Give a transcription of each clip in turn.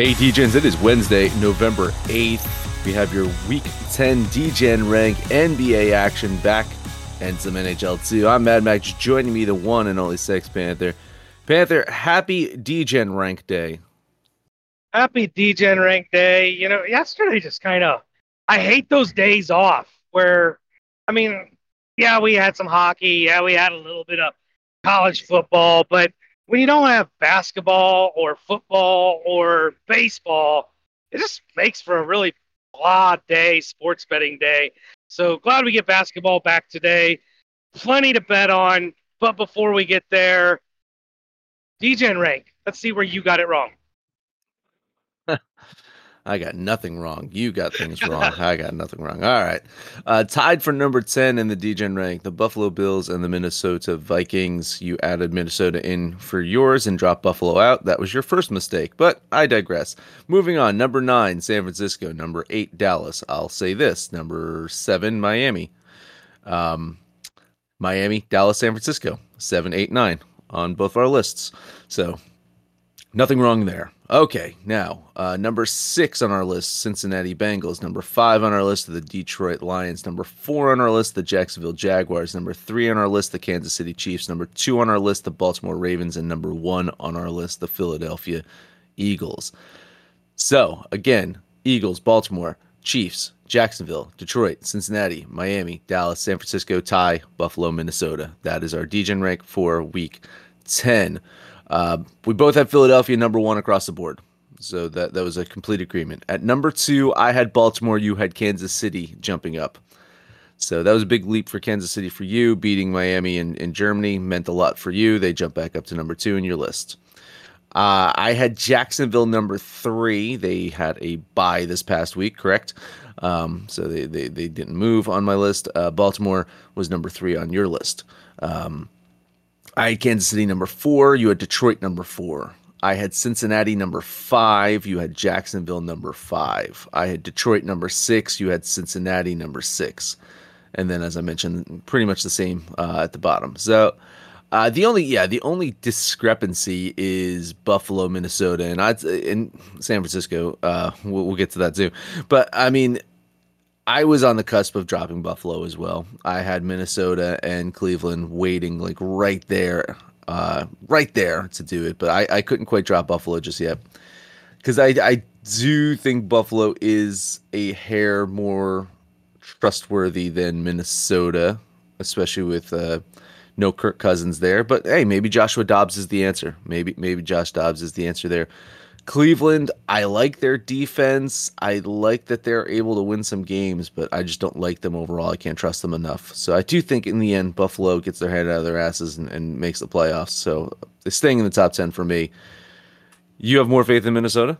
Hey, Degens, it is Wednesday, November 8th. We have your Week 10 Degen rank NBA action back and some NHL too. I'm Mad Max, joining me, the one and only Sex Panther. Panther, happy Degen rank day. Happy Degen rank day. You know, yesterday just kind of, I hate those days off where, I mean, yeah, we had some hockey. Yeah, we had a little bit of college football, but when you don't have basketball or football or baseball, it just makes for a really blah day, sports betting day. So glad we get basketball back today. Plenty to bet on. But before we get there, Degen rank. Let's see where you got it wrong. I got nothing wrong. You got things wrong. I got nothing wrong. All right. Uh, tied for number 10 in the Degen rank, the Buffalo Bills and the Minnesota Vikings. You added Minnesota in for yours and dropped Buffalo out. That was your first mistake, but I digress. Moving on. Number 9, San Francisco. Number 8, Dallas. I'll say this. Number 7, Miami. Um, Miami, Dallas, San Francisco. Seven, eight, nine on both our lists. So nothing wrong there. Okay, now uh, number six on our list, Cincinnati Bengals. Number five on our list, the Detroit Lions. Number four on our list, the Jacksonville Jaguars. Number three on our list, the Kansas City Chiefs. Number two on our list, the Baltimore Ravens, and number one on our list, the Philadelphia Eagles. So again, Eagles, Baltimore, Chiefs, Jacksonville, Detroit, Cincinnati, Miami, Dallas, San Francisco, tie, Buffalo, Minnesota. That is our Degen rank for Week Ten. Uh, we both had Philadelphia number one across the board. So that, that was a complete agreement. At number two, I had Baltimore, you had Kansas City jumping up. So that was a big leap for Kansas City for you. Beating Miami and, in Germany meant a lot for you. They jump back up to number two in your list. Uh, I had Jacksonville number three. They had a bye this past week, correct? Um, so they, they, they didn't move on my list. Uh, Baltimore was number three on your list. Um, I had Kansas City number four. You had Detroit number four. I had Cincinnati number five. You had Jacksonville number five. I had Detroit number six. You had Cincinnati number six. And then, as I mentioned, pretty much the same uh, at the bottom. So, uh, the only yeah, the only discrepancy is Buffalo, Minnesota, and I in San Francisco. Uh, we'll, we'll get to that too. But I mean, I was on the cusp of dropping Buffalo as well. I had Minnesota and Cleveland waiting like right there, uh, right there to do it, but I, I couldn't quite drop Buffalo just yet because I, I do think Buffalo is a hair more trustworthy than Minnesota, especially with uh, no Kirk Cousins there. But hey, maybe Joshua Dobbs is the answer. Maybe maybe Josh Dobbs is the answer there. Cleveland, I like their defense. I like that they're able to win some games, but I just don't like them overall. I can't trust them enough. So I do think in the end, Buffalo gets their head out of their asses and, and makes the playoffs. So they're staying in the top 10 for me. You have more faith in Minnesota?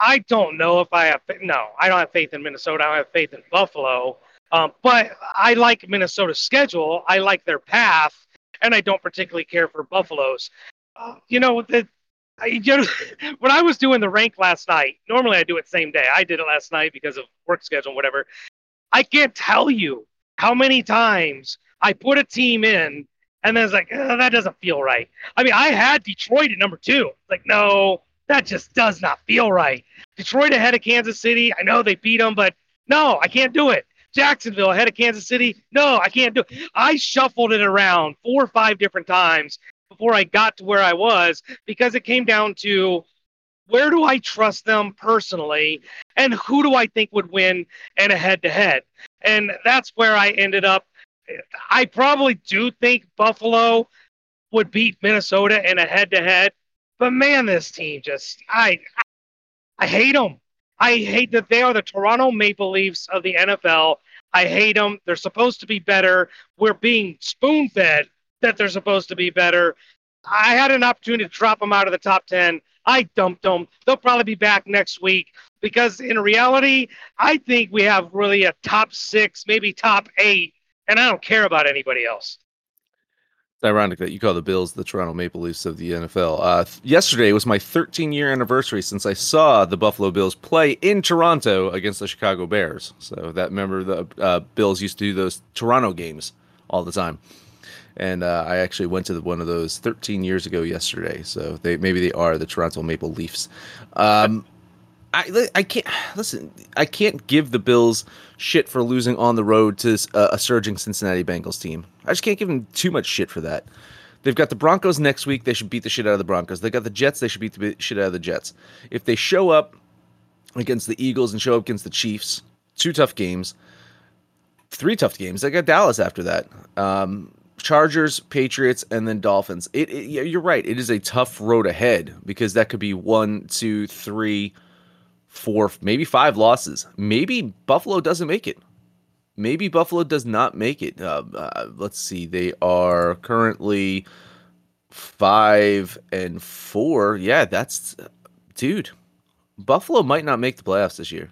I don't know if I have. No, I don't have faith in Minnesota. I don't have faith in Buffalo. Um, but I like Minnesota's schedule. I like their path, and I don't particularly care for Buffalo's. Uh, you know, the, I, when I was doing the rank last night, normally I do it same day. I did it last night because of work schedule whatever. I can't tell you how many times I put a team in and then it's like, oh, that doesn't feel right. I mean, I had Detroit at number two. Like, no, that just does not feel right. Detroit ahead of Kansas City. I know they beat them, but no, I can't do it. Jacksonville ahead of Kansas City. No, I can't do it. I shuffled it around four or five different times before I got to where I was because it came down to where do I trust them personally and who do I think would win in a head to head. And that's where I ended up. I probably do think Buffalo would beat Minnesota in a head to head, but man, this team just I I hate them. I hate that they are the Toronto Maple Leafs of the NFL. I hate them. They're supposed to be better. We're being spoon fed that they're supposed to be better. I had an opportunity to drop them out of the top 10. I dumped them. They'll probably be back next week because in reality, I think we have really a top six, maybe top eight, and I don't care about anybody else. It's ironic that you call the Bills the Toronto Maple Leafs of the NFL. Uh, yesterday was my 13 year anniversary since I saw the Buffalo Bills play in Toronto against the Chicago Bears. So that remember the uh, Bills used to do those Toronto games all the time, and uh, I actually went to one of those 13 years ago yesterday. So they maybe they are the Toronto Maple Leafs. Um, I, I can't listen. I can't give the Bills shit for losing on the road to a, a surging Cincinnati Bengals team. I just can't give them too much shit for that. They've got the Broncos next week. They should beat the shit out of the Broncos. They got the Jets. They should beat the shit out of the Jets. If they show up against the Eagles and show up against the Chiefs, two tough games, three tough games. They got Dallas after that. Um, Chargers, Patriots, and then Dolphins. It, it, you're right. It is a tough road ahead because that could be one, two, three, four, maybe five losses. Maybe Buffalo doesn't make it. Maybe Buffalo does not make it. Uh, uh, let's see. They are currently five and four. Yeah, that's dude. Buffalo might not make the playoffs this year.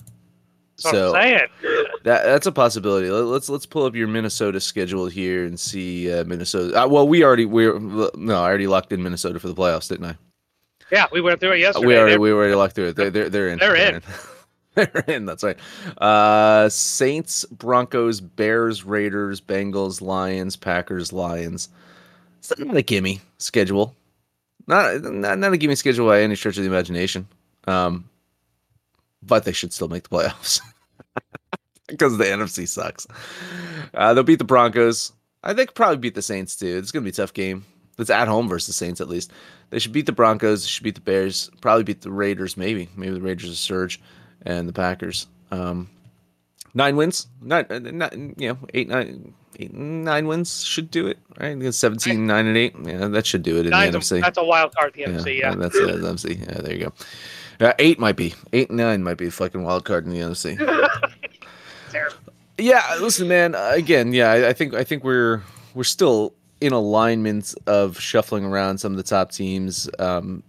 That's so that that's a possibility. Let's let's pull up your Minnesota schedule here and see uh, Minnesota. Uh, well, we already we're no, I already locked in Minnesota for the playoffs, didn't I? Yeah, we went through it yesterday. We already they're, we already locked through it. They're they're, they're in. They're, they're in. they're in. That's right. Uh, Saints, Broncos, Bears, Raiders, Bengals, Lions, Packers, Lions. It's not a gimme schedule. Not not, not a gimme schedule by any stretch of the imagination. Um, but they should still make the playoffs because the NFC sucks. Uh, they'll beat the Broncos. I think probably beat the Saints too. It's gonna be a tough game. It's at home versus the Saints at least. They should beat the Broncos. They should beat the Bears. Probably beat the Raiders. Maybe. Maybe the Raiders will surge, and the Packers. Um, nine wins. Not, not you know eight nine. Eight, nine wins should do it, right? 17, 9, and 8. Yeah, that should do it in Nine's the NFC. that's a wild card, the NFC, yeah. yeah. That's the NFC. Yeah, there you go. Yeah, 8 might be. 8 and 9 might be a fucking wild card in the NFC. yeah, listen, man. Again, yeah, I, I think I think we're we're still in alignment of shuffling around some of the top teams. Um,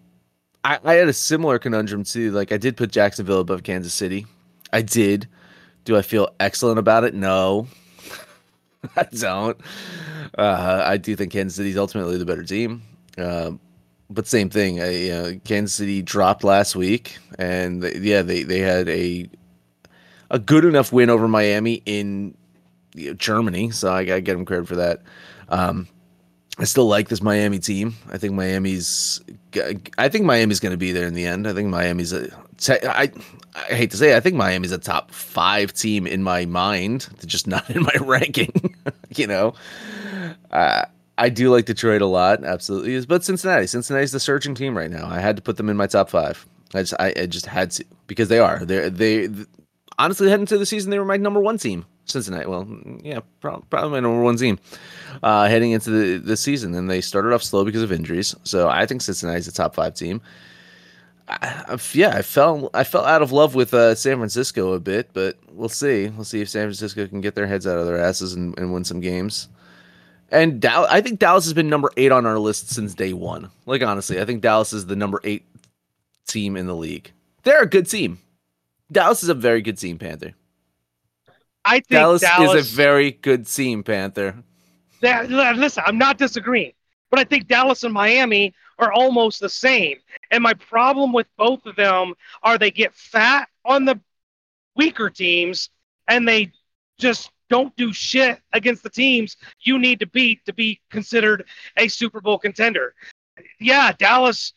I, I had a similar conundrum too. Like I did put Jacksonville above Kansas City. I did. Do I feel excellent about it? No, I don't. Uh, I do think Kansas City is ultimately the better team. Uh, but same thing. I, you know, Kansas City dropped last week, and they, yeah, they they had a a good enough win over Miami in you know, Germany, so I, I get them credit for that. Um, I still like this Miami team. I think Miami's. I think Miami's going to be there in the end. I think Miami's a. I I hate to say, it, I think Miami's a top five team in my mind, just not in my ranking. you know, uh, I do like Detroit a lot, absolutely. But Cincinnati, Cincinnati's the surging team right now. I had to put them in my top five. I just I, I just had to because they are. They're they honestly heading into the season they were my number one team. Cincinnati. Well, yeah, probably, my number one team uh, heading into the, the season. And they started off slow because of injuries. So I think Cincinnati's a top five team. I, yeah, I fell I fell out of love with uh, San Francisco a bit, but we'll see. We'll see if San Francisco can get their heads out of their asses and, and win some games. And Dallas, I think Dallas has been number eight on our list since day one. Like honestly, I think Dallas is the number eight team in the league. They're a good team. Dallas is a very good team, Panther. I think Dallas, Dallas is a very good team, Panther. That, listen, I'm not disagreeing, but I think Dallas and Miami are almost the same. And my problem with both of them are they get fat on the weaker teams and they just don't do shit against the teams you need to beat to be considered a Super Bowl contender. Yeah, Dallas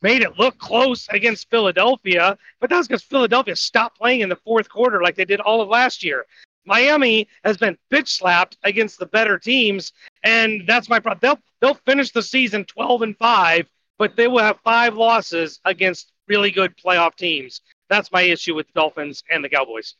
made it look close against Philadelphia, but that was because Philadelphia stopped playing in the fourth quarter like they did all of last year. Miami has been bitch slapped against the better teams, and that's my problem. They'll they'll finish the season 12 and five, but they will have five losses against really good playoff teams. That's my issue with the Dolphins and the Cowboys.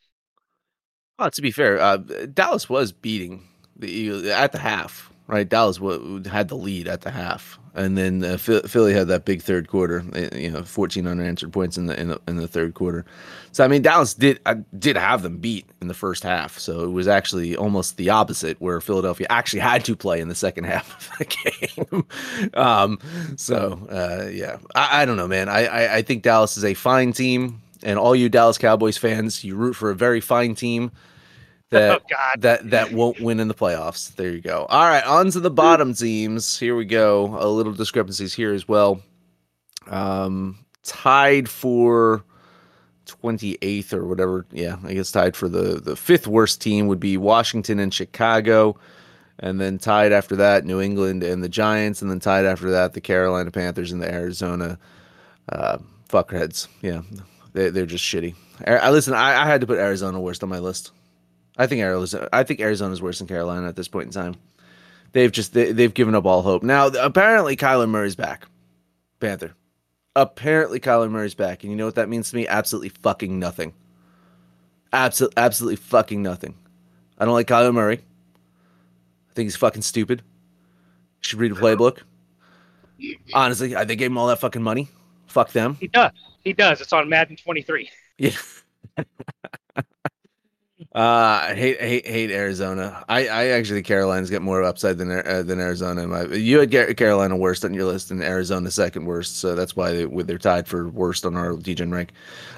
Oh, to be fair, uh, Dallas was beating the Eagles at the half, right? Dallas w- had the lead at the half, and then uh, Philly had that big third quarter. Eh, you know, 14 unanswered points in the, in the in the third quarter. So I mean, Dallas did uh, did have them beat in the first half. So it was actually almost the opposite, where Philadelphia actually had to play in the second half of the game. um, so uh, yeah, I, I, don't know, man. I, I I think Dallas is a fine team, and all you Dallas Cowboys fans, you root for a very fine team that oh, that that won't win in the playoffs. There you go. All right, on to the bottom teams. Here we go. A little discrepancies here as well. Um, tied for 28th or whatever. Yeah, I guess tied for the the fifth worst team would be Washington and Chicago. And then tied after that, New England and the Giants, and then tied after that, the Carolina Panthers and the Arizona uh, fuckheads. Yeah, they, they're just shitty. I listen. I, I had to put Arizona worst on my list. I think Arizona. I think Arizona's worse than Carolina at this point in time. They've just they, they've given up all hope. Now apparently Kyler Murray's back. Panther. Apparently Kyler Murray's back, and you know what that means to me? Absolutely fucking nothing. Absolutely, absolutely fucking nothing. I don't like Kyler Murray. I think he's fucking stupid. Should read a playbook. Honestly, I, they gave him all that fucking money. Fuck them. He does. He does. It's on Madden 23. Yeah. Uh, I hate hate hate Arizona. I, I actually Carolina's get more upside than uh, than Arizona. You had Carolina worst on your list and Arizona second worst, so that's why they, they're tied for worst on our Degen rank.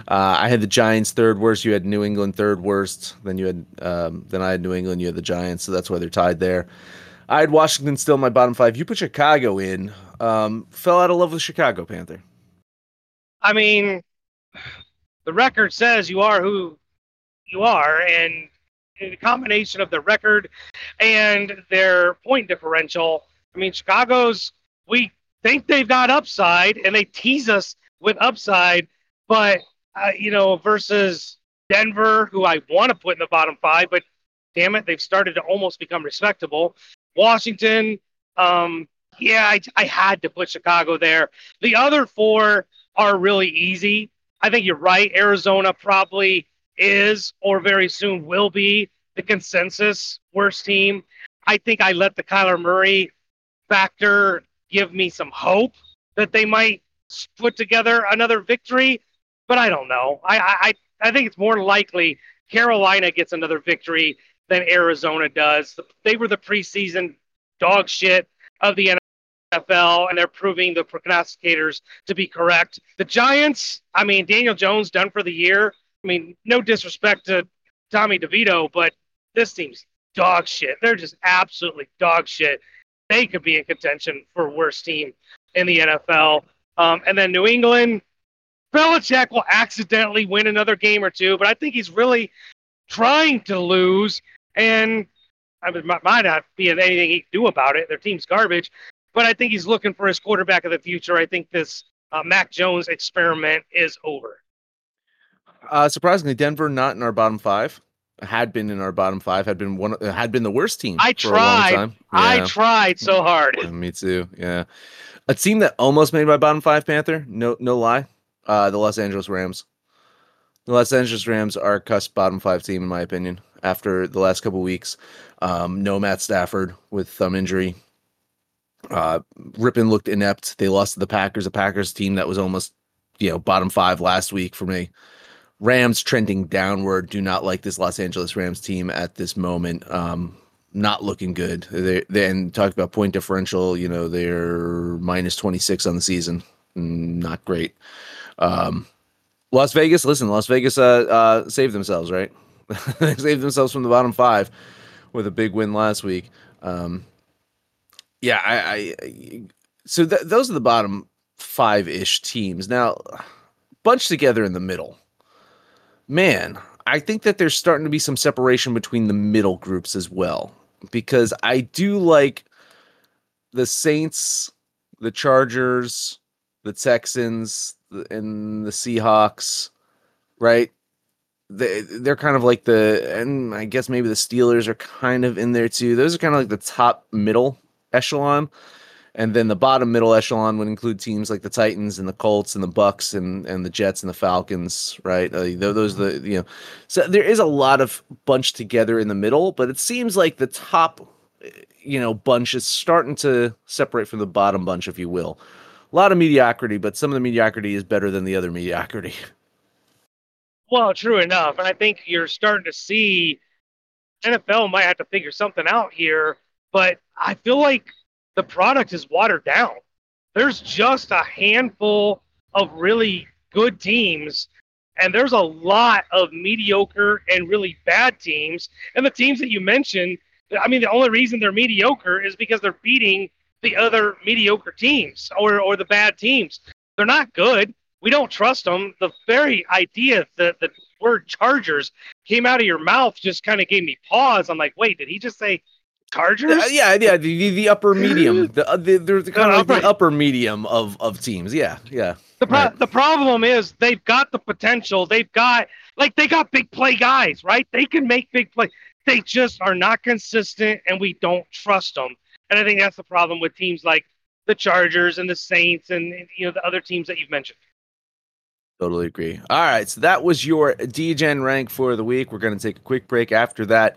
Uh, I had the Giants third worst. You had New England third worst. Then you had um, then I had New England. You had the Giants, so that's why they're tied there. I had Washington still my bottom five. You put Chicago in. Um, fell out of love with Chicago Panther. I mean, the record says you are who you are, and the combination of the record and their point differential. I mean, Chicago's we think they've got upside, and they tease us with upside, but uh, you know, versus Denver, who I want to put in the bottom five, but damn it, they've started to almost become respectable. Washington, um, yeah, I, I had to put Chicago there. The other four are really easy. I think you're right. Arizona probably is or very soon will be the consensus worst team. I think I let the Kyler Murray factor give me some hope that they might put together another victory, but I don't know. I I I think it's more likely Carolina gets another victory than Arizona does. They were the preseason dog shit of the NFL, and they're proving the prognosticators to be correct. The Giants, I mean, Daniel Jones done for the year. I mean, no disrespect to Tommy DeVito, but this team's dog shit. They're just absolutely dog shit. They could be in contention for worst team in the NFL. Um, and then New England, Belichick will accidentally win another game or two, but I think he's really trying to lose. And I mean, might not be anything he can do about it. Their team's garbage, but I think he's looking for his quarterback of the future. I think this uh, Mac Jones experiment is over. Uh, surprisingly, Denver not in our bottom five. Had been in our bottom five. Had been one. Had been the worst team. I tried. Yeah. I tried so hard. Yeah, me too. Yeah, a team that almost made my bottom five. Panther. No, no lie. Uh, the Los Angeles Rams. The Los Angeles Rams are a cusp bottom five team in my opinion. After the last couple weeks, um, no Matt Stafford with thumb injury. Uh, Rypien looked inept. They lost to the Packers, a Packers team that was almost, you know, bottom five last week for me. Rams trending downward. Do not like this Los Angeles Rams team at this moment. Um, not looking good. They then talk about point differential. You know they're minus twenty six on the season. Mm, not great. Um, Las Vegas. Listen, Las Vegas uh, uh, saved themselves, right? they saved themselves from the bottom five with a big win last week. Um, yeah, I, I so th- those are the bottom five ish teams. Now, bunched together in the middle. Man, I think that there's starting to be some separation between the middle groups as well. Because I do like the Saints, the Chargers, the Texans, and the Seahawks, right? They, they're kind of like the, and I guess maybe the Steelers are kind of in there too. Those are kind of like the top middle echelon and then the bottom middle echelon would include teams like the Titans and the Colts and the Bucs and and the Jets and the Falcons, right? Uh, those the you know, so there is a lot of bunch together in the middle, but it seems like the top, you know, bunch is starting to separate from the bottom bunch, if you will. A lot of mediocrity, but some of the mediocrity is better than the other mediocrity. Well, true enough, and I think you're starting to see NFL might have to figure something out here, but I feel like the product is watered down. There's just a handful of really good teams, and there's a lot of mediocre and really bad teams. And the teams that you mentioned, I mean, the only reason they're mediocre is because they're beating the other mediocre teams or, or the bad teams. They're not good. We don't trust them. The very idea that the word Chargers came out of your mouth just kind of gave me pause. I'm like, wait, did he just say Chargers? Yeah, yeah, the, the upper medium, the, uh, the they're the, kind of like the upper medium of of teams. Yeah, yeah. The pro- right. the problem is they've got the potential. They've got like they got big play guys, right? They can make big play. They just are not consistent, and we don't trust them. And I think that's the problem with teams like the Chargers and the Saints, and you know the other teams that you've mentioned. Totally agree. All right, so that was your Degen rank for the week. We're going to take a quick break after that.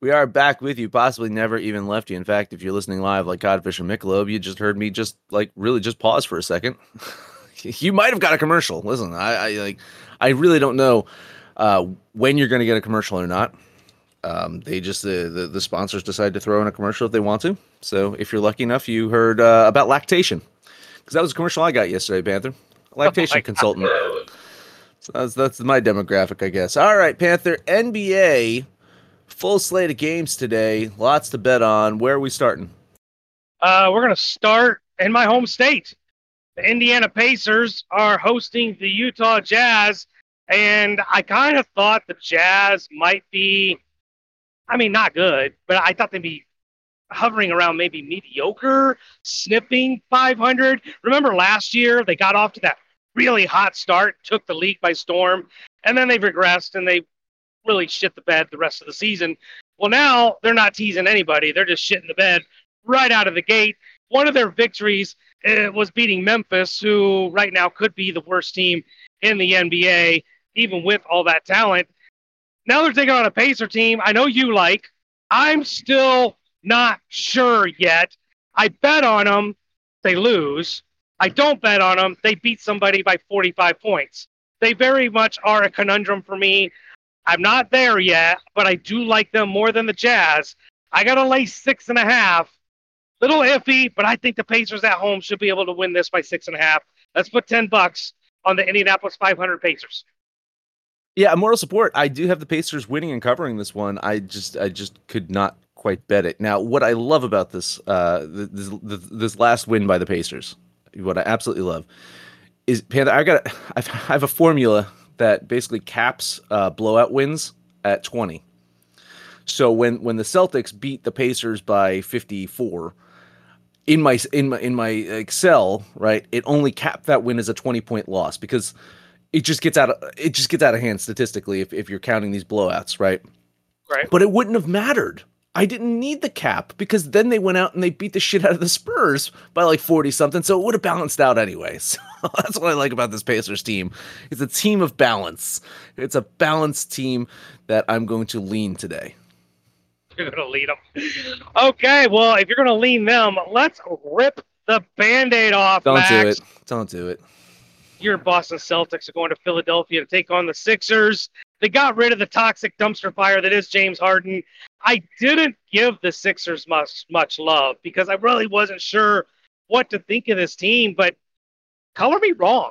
We are back with you. Possibly never even left you. In fact, if you're listening live like Codfish and Michelob, you just heard me just like really just pause for a second. you might have got a commercial. Listen, I, I like I really don't know uh, when you're going to get a commercial or not. Um, they just the, the, the sponsors decide to throw in a commercial if they want to. So if you're lucky enough, you heard uh, about lactation because that was a commercial I got yesterday, Panther. Lactation oh consultant. So that's that's my demographic, I guess. All right, Panther. NBA Full slate of games today. Lots to bet on. Where are we starting? Uh, we're going to start in my home state. The Indiana Pacers are hosting the Utah Jazz. And I kind of thought the Jazz might be, I mean, not good, but I thought they'd be hovering around maybe mediocre, sniffing 500. Remember last year, they got off to that really hot start, took the league by storm, and then they've regressed and they really shit the bed the rest of the season. Well, now they're not teasing anybody. They're just shitting the bed right out of the gate. One of their victories uh, was beating Memphis, who right now could be the worst team in the NBA, even with all that talent. Now they're taking on a Pacer team I know you like. I'm still not sure yet. I bet on them, they lose. I don't bet on them, they beat somebody by 45 points. They very much are a conundrum for me. I'm not there yet, but I do like them more than the Jazz. I got to lay six and a half. Little iffy, but I think the Pacers at home should be able to win this by six and a half. Let's put ten bucks on the Indianapolis 500 Pacers. Yeah, moral support. I do have the Pacers winning and covering this one. I just I just could not quite bet it. Now, what I love about this uh this this, last win by the Pacers, what I absolutely love is Panda. I got I have a formula that basically caps uh, blowout wins at twenty. So when when the Celtics beat the Pacers by fifty four, in my in my in my Excel, right, it only capped that win as a twenty point loss because it just gets out of it just gets out of hand statistically if, if you're counting these blowouts, right? Right. But it wouldn't have mattered. I didn't need the cap because then they went out and they beat the shit out of the Spurs by like 40 something. So it would have balanced out anyway. So that's what I like about this Pacers team. It's a team of balance. It's a balanced team that I'm going to lean today. You're going to lead them. Okay. Well, if you're going to lean them, let's rip the band aid off. Don't Max. do it. Don't do it. Your Boston Celtics are going to Philadelphia to take on the Sixers. They got rid of the toxic dumpster fire that is James Harden. I didn't give the Sixers much much love because I really wasn't sure what to think of this team, but color me wrong.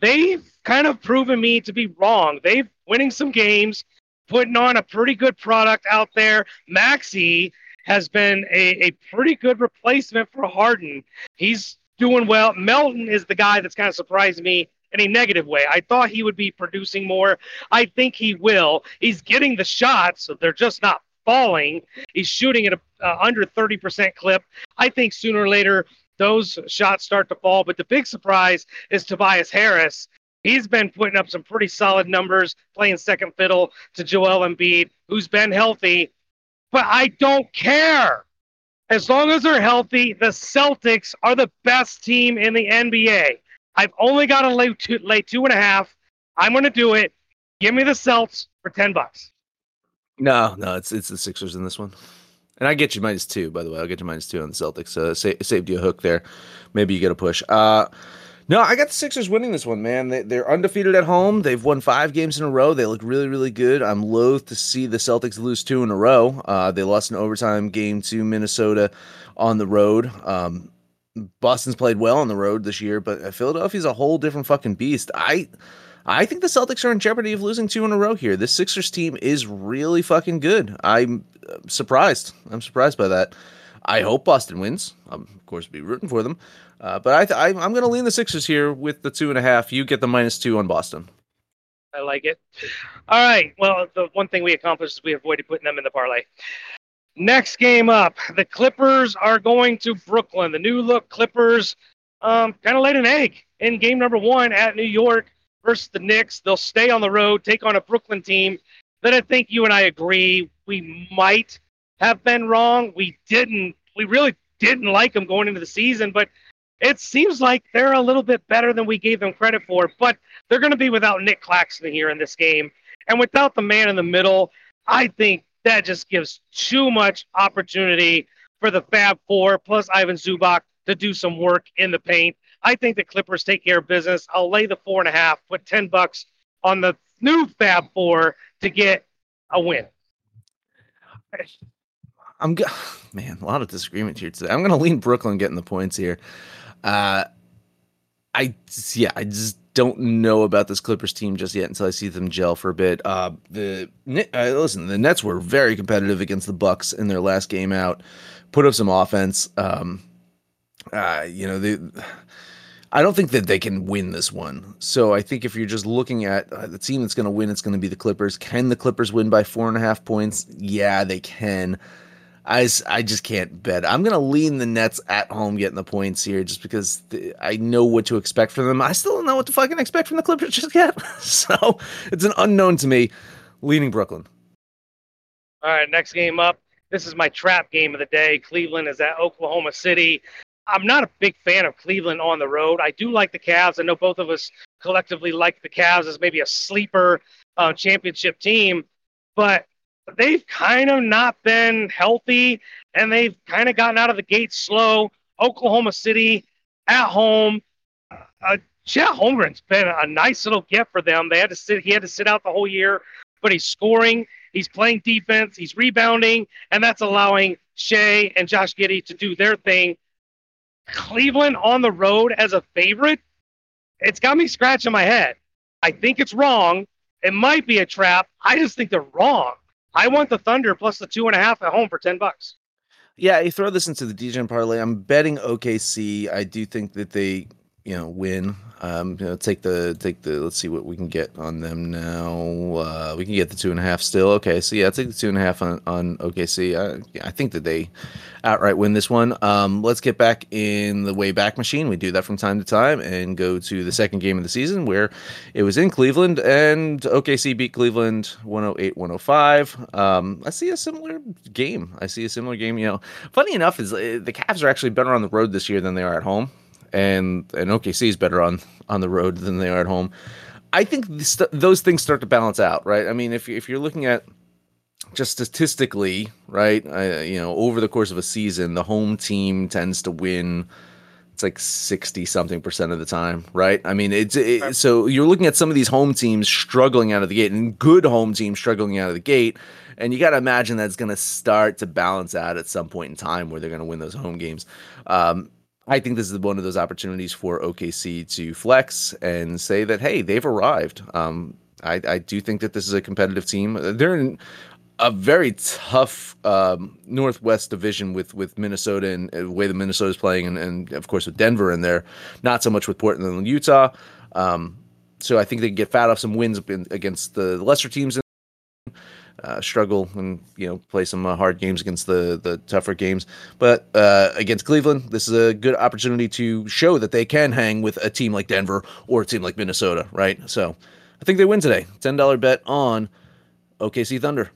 They've kind of proven me to be wrong. They've winning some games, putting on a pretty good product out there. Maxey has been a, a pretty good replacement for Harden. He's doing well. Melton is the guy that's kind of surprised me in a negative way. I thought he would be producing more. I think he will. He's getting the shots, so they're just not falling. He's shooting at a uh, under 30% clip. I think sooner or later those shots start to fall. But the big surprise is Tobias Harris. He's been putting up some pretty solid numbers, playing second fiddle to Joel Embiid, who's been healthy. But I don't care. As long as they're healthy, the Celtics are the best team in the NBA. I've only got to lay two, lay two and a half. I'm going to do it. Give me the Celts for ten bucks. No, no, it's it's the Sixers in this one. And I get you minus two, by the way. I'll get you minus two on the Celtics. So sa- saved you a hook there. Maybe you get a push. Uh, no, I got the Sixers winning this one, man. They, they're undefeated at home. They've won five games in a row. They look really, really good. I'm loath to see the Celtics lose two in a row. Uh, they lost an overtime game to Minnesota on the road. Um, Boston's played well on the road this year, but Philadelphia's a whole different fucking beast. I I think the Celtics are in jeopardy of losing two in a row here. This Sixers team is really fucking good. I'm uh, surprised. I'm surprised by that. I hope Boston wins. I'm, of course, be rooting for them. Uh, but I I'm going to lean the Sixers here with the two and a half. You get the minus two on Boston. I like it. All right. Well, the one thing we accomplished is we avoided putting them in the parlay. Next game up, the Clippers are going to Brooklyn. The new look Clippers um, kind of laid an egg in game number one at New York versus the Knicks. They'll stay on the road, take on a Brooklyn team that I think you and I agree we might have been wrong. We didn't. We really didn't like them going into the season, but it seems like they're a little bit better than we gave them credit for. But they're going to be without Nic Claxton here in this game, and without the man in the middle, I think that just gives too much opportunity for the Fab Four plus Ivan Zubac to do some work in the paint. I think the Clippers take care of business. I'll lay the four and a half, put ten bucks on the new Fab Four to get a win. I'm go- man, a lot of disagreement here today. I'm going to lean Brooklyn getting the points here. Uh, I yeah, I just don't know about this Clippers team just yet until I see them gel for a bit. Uh, the uh, listen, the Nets were very competitive against the Bucks in their last game out. Put up some offense. Um, uh, you know, they, I don't think that they can win this one. So I think if you're just looking at uh, the team that's going to win, it's going to be the Clippers. Can the Clippers win by four and a half points? Yeah, they can. I, I just can't bet. I'm going to lean the Nets at home getting the points here just because I know what to expect from them. I still don't know what to fucking expect from the Clippers just yet. so it's an unknown to me. Leaning Brooklyn. All right, next game up. This is my trap game of the day. Cleveland is at Oklahoma City. I'm not a big fan of Cleveland on the road. I do like the Cavs. I know both of us collectively like the Cavs as maybe a sleeper uh, championship team, but they've kind of not been healthy and they've kind of gotten out of the gate slow. Oklahoma City at home. Uh, Chet Holmgren's been a nice little gift for them. They had to sit. He had to sit out the whole year, but he's scoring. He's playing defense. He's rebounding, and that's allowing Shai and Josh Giddey to do their thing. Cleveland on the road as a favorite, it's got me scratching my head. I think it's wrong. it might be a trap. I just think they're wrong. I want the Thunder plus the two and a half at home for ten bucks. Yeah, you throw this into the Degen parlay. I'm betting OKC. I do think that they, you know, win. Um, you know, take the take the. Let's see what we can get on them now. Uh, we can get the two and a half still. Okay, so yeah, take the two and a half on on OKC. I, I think that they outright win this one. Um, let's get back in the way back machine. We do that from time to time and go to the second game of the season where it was in Cleveland and OKC beat Cleveland 108-105. Um, I see a similar game. I see a similar game. You know, funny enough is uh, the Cavs are actually better on the road this year than they are at home and and OKC is better on on the road than they are at home. I think this, those things start to balance out, right? I mean, if if you're looking at just statistically, right? you know, over the course of a season, the home team tends to win. It's like sixty something percent of the time, right? I mean, it's it, so you're looking at some of these home teams struggling out of the gate, and good home teams struggling out of the gate, and you got to imagine that's going to start to balance out at some point in time where they're going to win those home games. Um, I think this is one of those opportunities for OKC to flex and say that hey, they've arrived. Um, I, I, do think that this is a competitive team. They're in a very tough um, Northwest division with with Minnesota and the way that Minnesota is playing, and, and, of course with Denver in there. Not so much with Portland and Utah. Um, so I think they can get fat off some wins against the lesser teams uh, struggle and you know play some uh, hard games against the the tougher games. But uh, against Cleveland, this is a good opportunity to show that they can hang with a team like Denver or a team like Minnesota, right? So I think they win today. Ten dollar bet on OKC Thunder.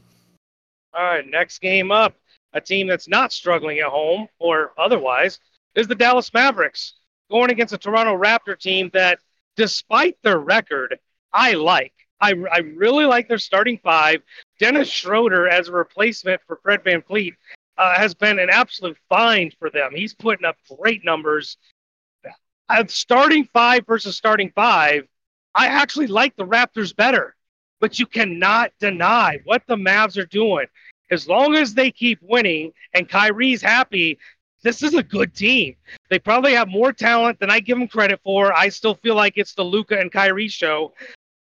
All right, next game up, a team that's not struggling at home or otherwise is the Dallas Mavericks going against a Toronto Raptor team that, despite their record, I like. I, I really like their starting five. Dennis Schroeder as a replacement for Fred VanVleet uh, has been an absolute find for them. He's putting up great numbers. Uh, starting five versus starting five, I actually like the Raptors better, but you cannot deny what the Mavs are doing. As long as they keep winning and Kyrie's happy, this is a good team. They probably have more talent than I give them credit for. I still feel like it's the Luka and Kyrie show,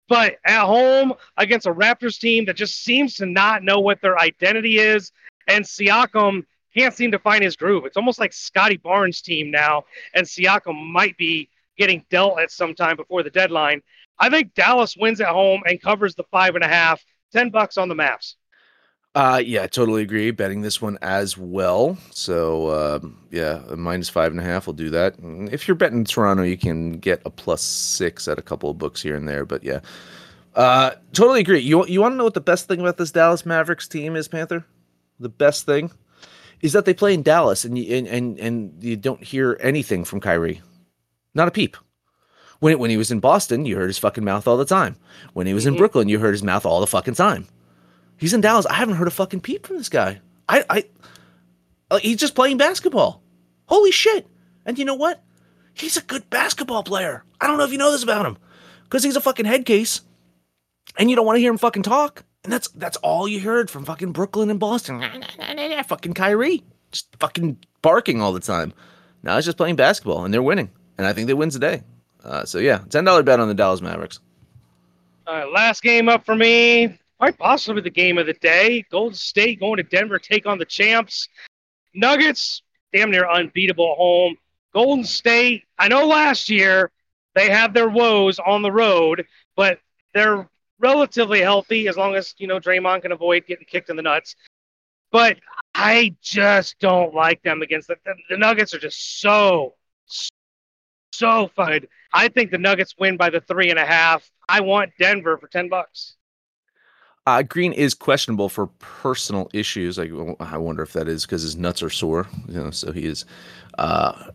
but at home against a Raptors team that just seems to not know what their identity is, and Siakam can't seem to find his groove. It's almost like Scottie Barnes' team now, and Siakam might be getting dealt at some time before the deadline. I think Dallas wins at home and covers the five and a half. Ten bucks on the Mavs. Uh, yeah, totally agree. Betting this one as well. So, um, yeah, minus five and a half will do that. if you're betting Toronto, you can get a plus six at a couple of books here and there. But yeah, uh, totally agree. You you want to know what the best thing about this Dallas Mavericks team is, Panther? The best thing is that they play in Dallas, and you and and, and you don't hear anything from Kyrie, not a peep. When when he was in Boston, you heard his fucking mouth all the time. When he was mm-hmm. in Brooklyn, you heard his mouth all the fucking time. He's in Dallas. I haven't heard a fucking peep from this guy. I, I, uh, he's just playing basketball. Holy shit! And you know what? He's a good basketball player. I don't know if you know this about him, because he's a fucking head case, and you don't want to hear him fucking talk. And that's that's all you heard from fucking Brooklyn and Boston. fucking Kyrie, just fucking barking all the time. Now he's just playing basketball, and they're winning. And I think they win today. Uh, so yeah, ten dollar bet on the Dallas Mavericks. All right, last game up for me quite possibly the game of the day. Golden State going to Denver, take on the champs. Nuggets, damn near unbeatable home. Golden State, I know last year they have their woes on the road, but they're relatively healthy as long as, you know, Draymond can avoid getting kicked in the nuts. But I just don't like them against the, the, the Nuggets are just so, so fun. I think the Nuggets win by the three and a half. I want Denver for 10 bucks. Uh, Green is questionable for personal issues. I wonder if that is because his nuts are sore. You know, so he is uh,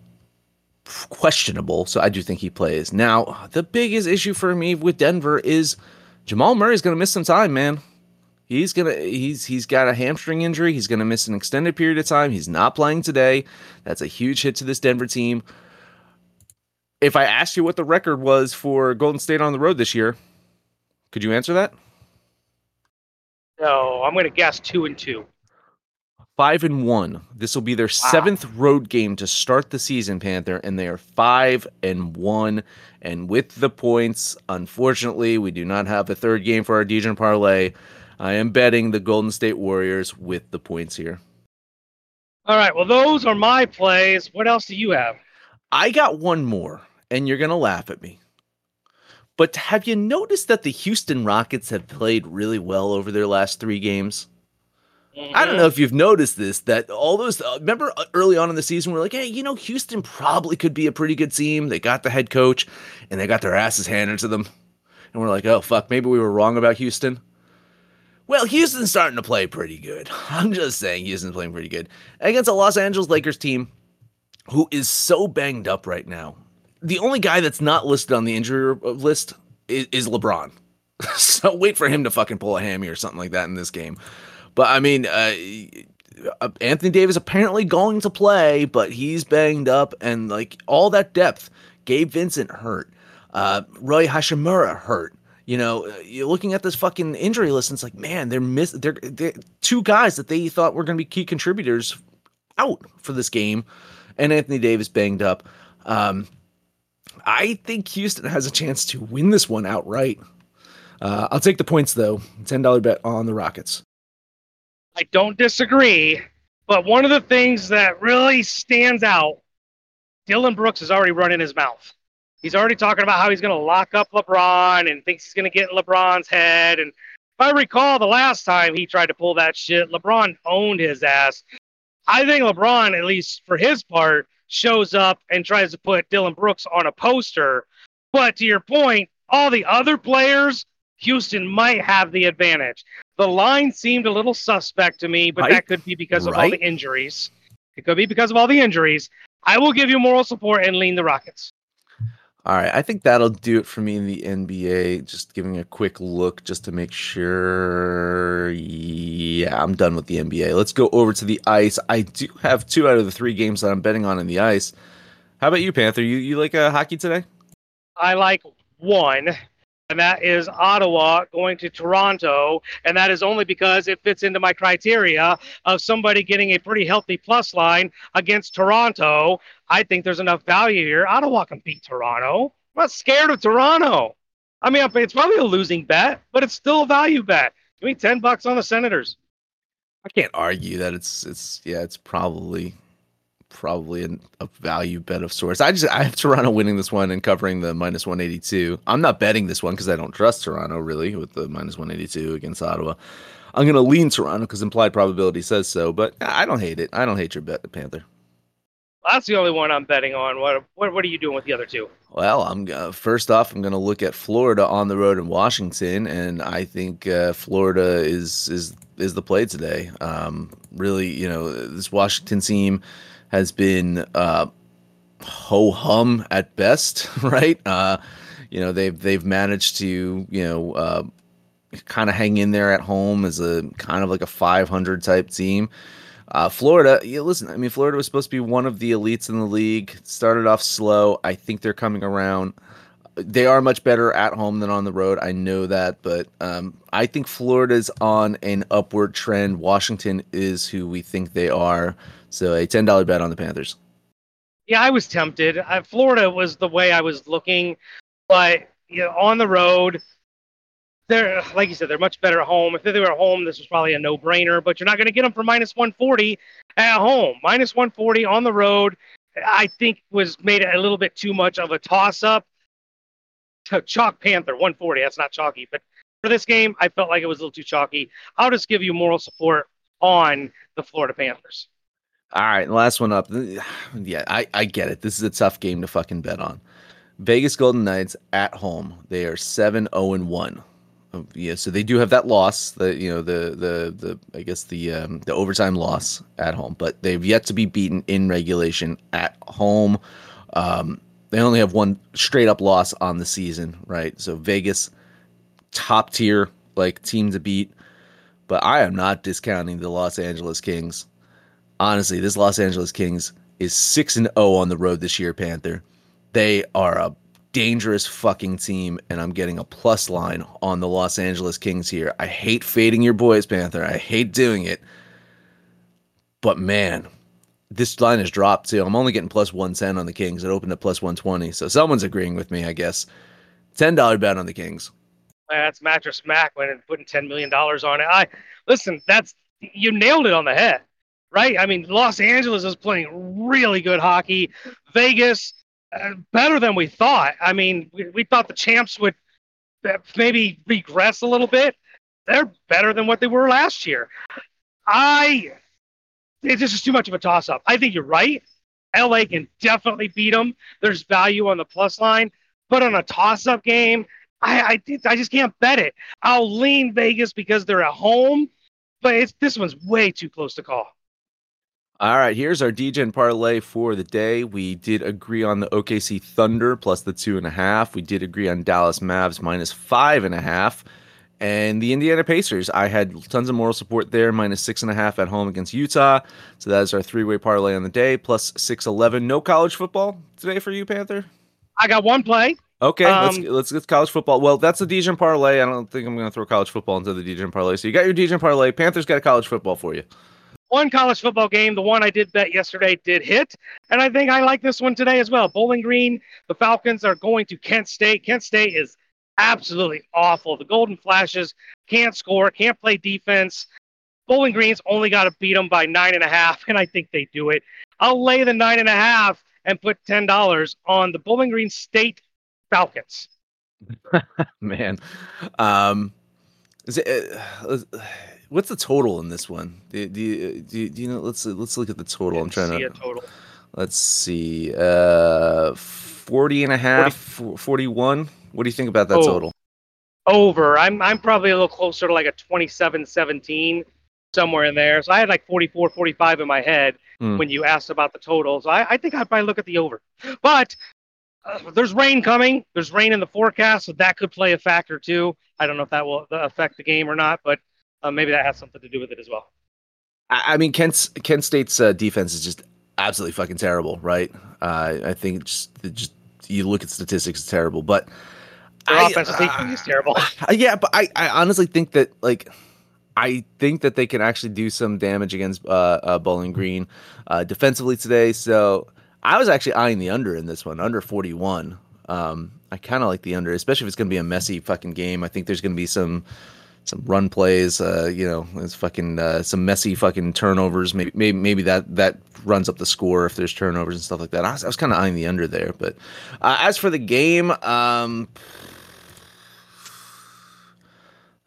questionable. So I do think he plays. Now, the biggest issue for me with Denver is Jamal Murray is going to miss some time, man. He's gonna he's he's got a hamstring injury. He's gonna miss an extended period of time. He's not playing today. That's a huge hit to this Denver team. If I asked you what the record was for Golden State on the road this year, could you answer that? So I'm going to guess two and two. five and one. This will be their seventh road game to start the season, Panther, and they are five and one. And with the points, unfortunately, we do not have a third game for our Degen parlay. I am betting the Golden State Warriors with the points here. All right. Well, those are my plays. What else do you have? I got one more, and you're gonna laugh at me. But have you noticed that the Houston Rockets have played really well over their last three games? I don't know if you've noticed this that all those uh, remember uh, early on in the season we're like, hey, you know, Houston probably could be a pretty good team. They got the head coach and they got their asses handed to them, and we're like, oh fuck, maybe we were wrong about Houston. Well, Houston's starting to play pretty good. I'm just saying, Houston's playing pretty good against a Los Angeles Lakers team who is so banged up right now. The only guy that's not listed on the injury list is, is LeBron. so wait for him to fucking pull a hammy or something like that in this game. But I mean, uh, Anthony Davis apparently going to play, but he's banged up, and like all that depth. Gabe Vincent hurt. Uh, Rui Hachimura hurt. You know, uh, you're looking at this fucking injury list, and it's like, man, they're miss. They're, they're two guys that they thought were going to be key contributors out for this game, and Anthony Davis banged up. Um, I think Houston has a chance to win this one outright. Uh, I'll take the points though. Ten dollar bet on the Rockets. I don't disagree, but one of the things that really stands out, Dillon Brooks is already running his mouth. He's already talking about how he's going to lock up LeBron and thinks he's going to get in LeBron's head. And if I recall, the last time he tried to pull that shit, LeBron owned his ass. I think LeBron, at least for his part, shows up and tries to put Dillon Brooks on a poster. But to your point, all the other players, Houston might have the advantage. The line seemed a little suspect to me, but Right. that could be because of all the injuries. It could be because of all the injuries. I will give you moral support and lean the Rockets. All right, I think that'll do it for me in the NBA. Just giving a quick look just to make sure. Yeah, I'm done with the NBA. Let's go over to the ice. I do have two out of the three games that I'm betting on in the ice. How about you, Panther? You you like uh, hockey today? I like one, and that is Ottawa going to Toronto, and that is only because it fits into my criteria of somebody getting a pretty healthy plus line against Toronto. I think there's enough value here. Ottawa can beat Toronto. I'm not scared of Toronto. I mean, it's probably a losing bet, but it's still a value bet. Give me ten bucks on the Senators. I can't argue that it's it's yeah it's probably probably an, a value bet of sorts. I just I have Toronto winning this one and covering the minus one eighty two. I'm not betting this one because I don't trust Toronto really with the minus one eighty two against Ottawa. I'm gonna lean Toronto because implied probability says so, but I don't hate it. I don't hate your bet, the Panther. That's the only one I'm betting on. What what, what are you doing with the other two? Well, I'm uh, first off, I'm going to look at Florida on the road in Washington, and I think uh, Florida is is is the play today. Um, really, you know, this Washington team has been uh, ho hum at best, right? Uh, you know, they've they've managed to you know uh, kind of hang in there at home as a kind of like a 500 type team. Uh, Florida, yeah, listen, I mean, Florida was supposed to be one of the elites in the league. Started off slow. I think they're coming around. They are much better at home than on the road. I know that, but um, I think Florida's on an upward trend. Washington is who we think they are. So a ten dollar bet on the Panthers. Yeah, I was tempted. I, Florida was the way I was looking, but you know, on the road, they're like you said, they're much better at home. If they were at home, this was probably a no-brainer. But you're not going to get them for minus 140 at home. Minus 140 on the road, I think was made a little bit too much of a toss-up. To chalk Panther 140. That's not chalky, but for this game, I felt like it was a little too chalky. I'll just give you moral support on the Florida Panthers. All right, last one up. Yeah, I, I get it. This is a tough game to fucking bet on. Vegas Golden Knights at home. They are 7 0 and 1. Um, Yeah, so they do have that loss, the you know, the the the I guess the um the overtime loss at home, but they've yet to be beaten in regulation at home. Um they only have one straight up loss on the season, right? So Vegas top tier like team to beat, but I am not discounting the Los Angeles Kings honestly, this Los Angeles Kings is 6 and 0 on the road this year, Panther. They are a dangerous fucking team, and I'm getting a plus line on the Los Angeles Kings here. I hate fading your boys, Panther. I hate doing it. but man, this line has dropped too. I'm only getting plus 110 on the Kings. It opened at plus 120. So someone's agreeing with me, I guess. $10 bet on the Kings. That's Mattress Mack when putting $10 million on it. I Listen, that's you nailed it on the head, right? I mean, Los Angeles is playing really good hockey. Vegas, uh, better than we thought. I mean, we, we thought the champs would uh, maybe regress a little bit. They're better than what they were last year. I it's just too much of a toss up. I think you're right. LA can definitely beat them. There's value on the plus line, but on a toss up game, I, I, I just can't bet it. I'll lean Vegas because they're at home, but it's this one's way too close to call. All right, here's our Degen parlay for the day. We did agree on the OKC Thunder plus the two and a half. We did agree on Dallas Mavs minus five and a half. And the Indiana Pacers, I had tons of moral support there, minus six and a half at home against Utah. So that is our three way parlay on the day, plus 611. No college football today for you, Panther? I got one play. Okay, um, let's let's get college football. Well, that's the Degen parlay. I don't think I'm going to throw college football into the Degen parlay. So you got your Degen parlay. Panthers got a college football for you. One college football game, the one I did bet yesterday, did hit, and I think I like this one today as well. Bowling Green, the Falcons are going to Kent State. Kent State is absolutely awful. The Golden Flashes can't score, can't play defense. Bowling Green's only got to beat them by nine and a half, and I think they do it. I'll lay the nine and a half and put ten dollars on the Bowling Green State Falcons. Man, um, it, uh, what's the total in this one? Do, do, you, do, do you know? Let's let's look at the total. I'm trying to total. Let's see. Uh, 40 and a half, 40. 41. What do you think about that oh, total? Over. I'm I'm probably a little closer to like a 27 17 somewhere in there. So I had like 44 45 in my head mm. when you asked about the total. So I, I think I'd probably look at the over. But uh, there's rain coming. There's rain in the forecast, so that could play a factor too. I don't know if that will affect the game or not, but uh, maybe that has something to do with it as well. I mean, Kent Kent State's uh, defense is just absolutely fucking terrible, right? Uh, I think just just you look at statistics, it's terrible. But their I, offensive uh, is terrible. Yeah, but I, I honestly think that like I think that they can actually do some damage against uh, uh, Bowling Green uh, defensively today. So I was actually eyeing the under in this one, under 41. Um, I kind of like the under, especially if it's going to be a messy fucking game. I think there's going to be some some run plays. Uh, you know, it's fucking uh, some messy fucking turnovers. Maybe maybe maybe that that runs up the score if there's turnovers and stuff like that. I was, was kind of eyeing the under there. But uh, as for the game, um,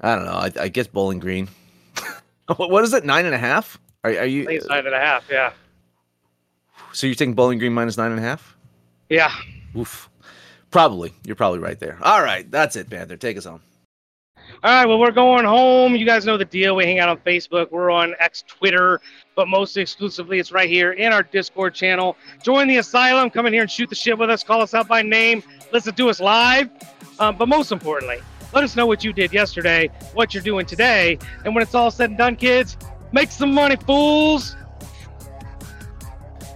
I don't know. I, I guess Bowling Green. what is it? Nine and a half? Are, are you? it's nine and a half. Yeah. So you're taking Bowling Green minus nine and a half? Yeah. Oof. Probably. You're probably right there. All right. That's it, Panther. Take us home. All right, well, we're going home. You guys know the deal. We hang out on Facebook. We're on X Twitter, but most exclusively, it's right here in our Discord channel. Join the Asylum. Come in here and shoot the shit with us. Call us out by name. Listen to us live. Um, but most importantly, let us know what you did yesterday, what you're doing today. And when it's all said and done, kids, make some money, fools.